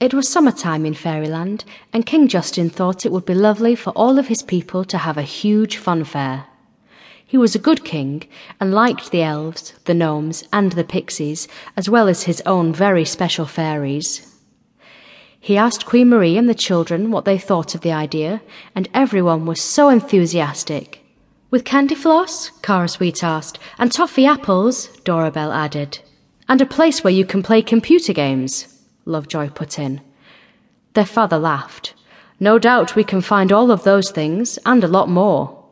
It was summertime in Fairyland, and King Justin thought it would be lovely for all of his people to have a huge fun fair. He was a good king and liked the elves, the gnomes, and the pixies, as well as his own very special fairies. He asked Queen Marie and the children what they thought of the idea, and everyone was so enthusiastic. With candy floss? Cara Sweet asked. And toffee apples? Dorabelle added. And a place where you can play computer games, Lovejoy put in. Their father laughed. No doubt we can find all of those things, and a lot more.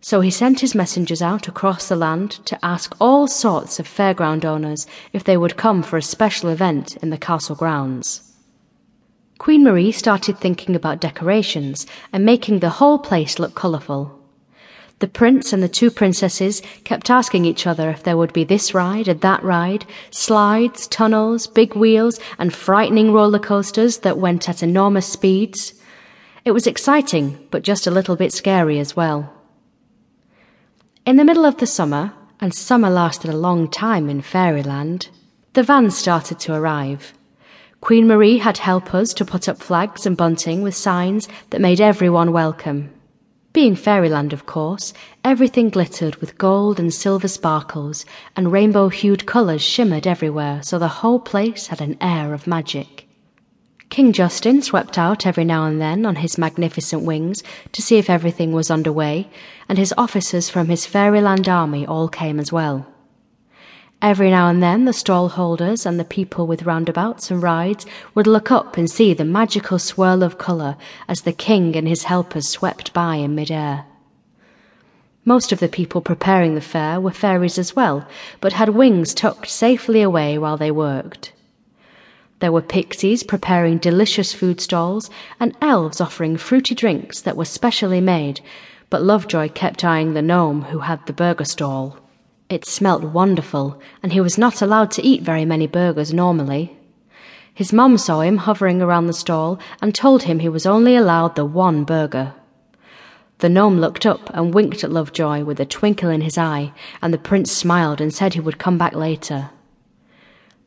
So he sent his messengers out across the land to ask all sorts of fairground owners if they would come for a special event in the castle grounds. Queen Marie started thinking about decorations and making the whole place look colourful. The prince and the two princesses kept asking each other if there would be this ride and that ride, slides, tunnels, big wheels, and frightening roller coasters that went at enormous speeds. It was exciting, but just a little bit scary as well. In the middle of the summer, and summer lasted a long time in Fairyland, the vans started to arrive. Queen Marie had helpers to put up flags and bunting with signs that made everyone welcome. Being fairyland, of course, everything glittered with gold and silver sparkles, and rainbow hued colours shimmered everywhere, so the whole place had an air of magic. King Justin swept out every now and then on his magnificent wings to see if everything was under way, and his officers from his fairyland army all came as well. Every now and then, the stall holders and the people with roundabouts and rides would look up and see the magical swirl of colour as the king and his helpers swept by in mid-air. Most of the people preparing the fair were fairies as well, but had wings tucked safely away while they worked. There were pixies preparing delicious food stalls and elves offering fruity drinks that were specially made, but Lovejoy kept eyeing the gnome who had the burger stall. It smelt wonderful, and he was not allowed to eat very many burgers normally. His mum saw him hovering around the stall and told him he was only allowed the one burger. The gnome looked up and winked at Lovejoy with a twinkle in his eye, and the prince smiled and said he would come back later.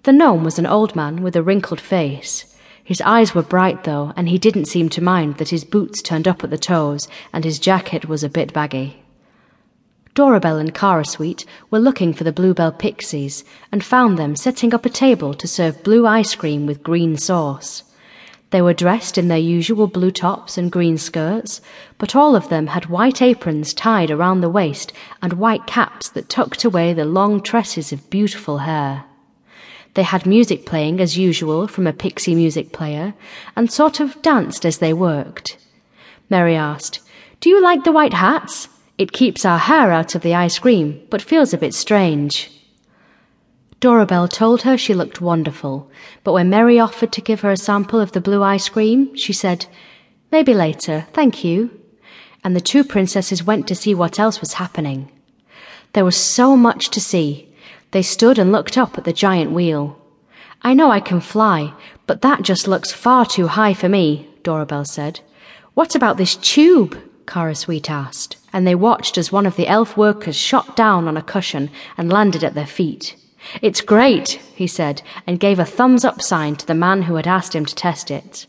The gnome was an old man with a wrinkled face. His eyes were bright, though, and he didn't seem to mind that his boots turned up at the toes and his jacket was a bit baggy. Dorabelle and Cara Sweet were looking for the Bluebell Pixies and found them setting up a table to serve blue ice cream with green sauce. They were dressed in their usual blue tops and green skirts, but all of them had white aprons tied around the waist and white caps that tucked away the long tresses of beautiful hair. They had music playing as usual from a pixie music player and sort of danced as they worked. Mary asked, Do you like the white hats? It keeps our hair out of the ice cream, but feels a bit strange. Dorabelle told her she looked wonderful, but when Mary offered to give her a sample of the blue ice cream, she said, Maybe later, thank you. And the two princesses went to see what else was happening. There was so much to see. They stood and looked up at the giant wheel. I know I can fly, but that just looks far too high for me, Dorabelle said. What about this tube? Cara Sweet asked, and they watched as one of the elf workers shot down on a cushion and landed at their feet. It's great, he said, and gave a thumbs up sign to the man who had asked him to test it.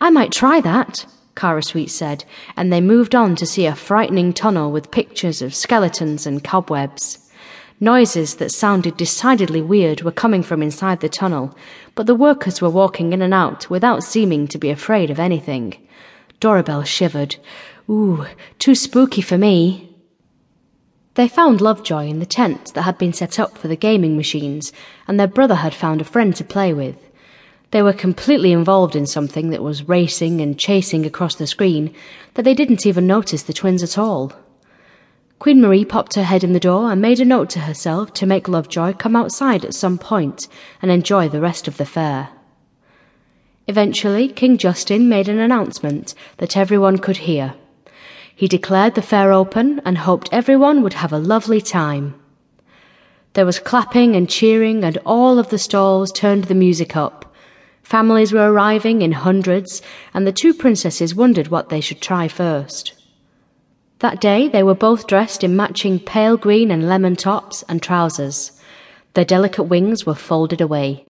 I might try that, Cara Sweet said, and they moved on to see a frightening tunnel with pictures of skeletons and cobwebs. Noises that sounded decidedly weird were coming from inside the tunnel, but the workers were walking in and out without seeming to be afraid of anything. Dorabelle shivered. Ooh, too spooky for me. They found Lovejoy in the tent that had been set up for the gaming machines, and their brother had found a friend to play with. They were completely involved in something that was racing and chasing across the screen that they didn't even notice the twins at all. Queen Marie popped her head in the door and made a note to herself to make Lovejoy come outside at some point and enjoy the rest of the fair. Eventually, King Justin made an announcement that everyone could hear. He declared the fair open and hoped everyone would have a lovely time. There was clapping and cheering, and all of the stalls turned the music up. Families were arriving in hundreds, and the two princesses wondered what they should try first. That day they were both dressed in matching pale green and lemon tops and trousers. Their delicate wings were folded away.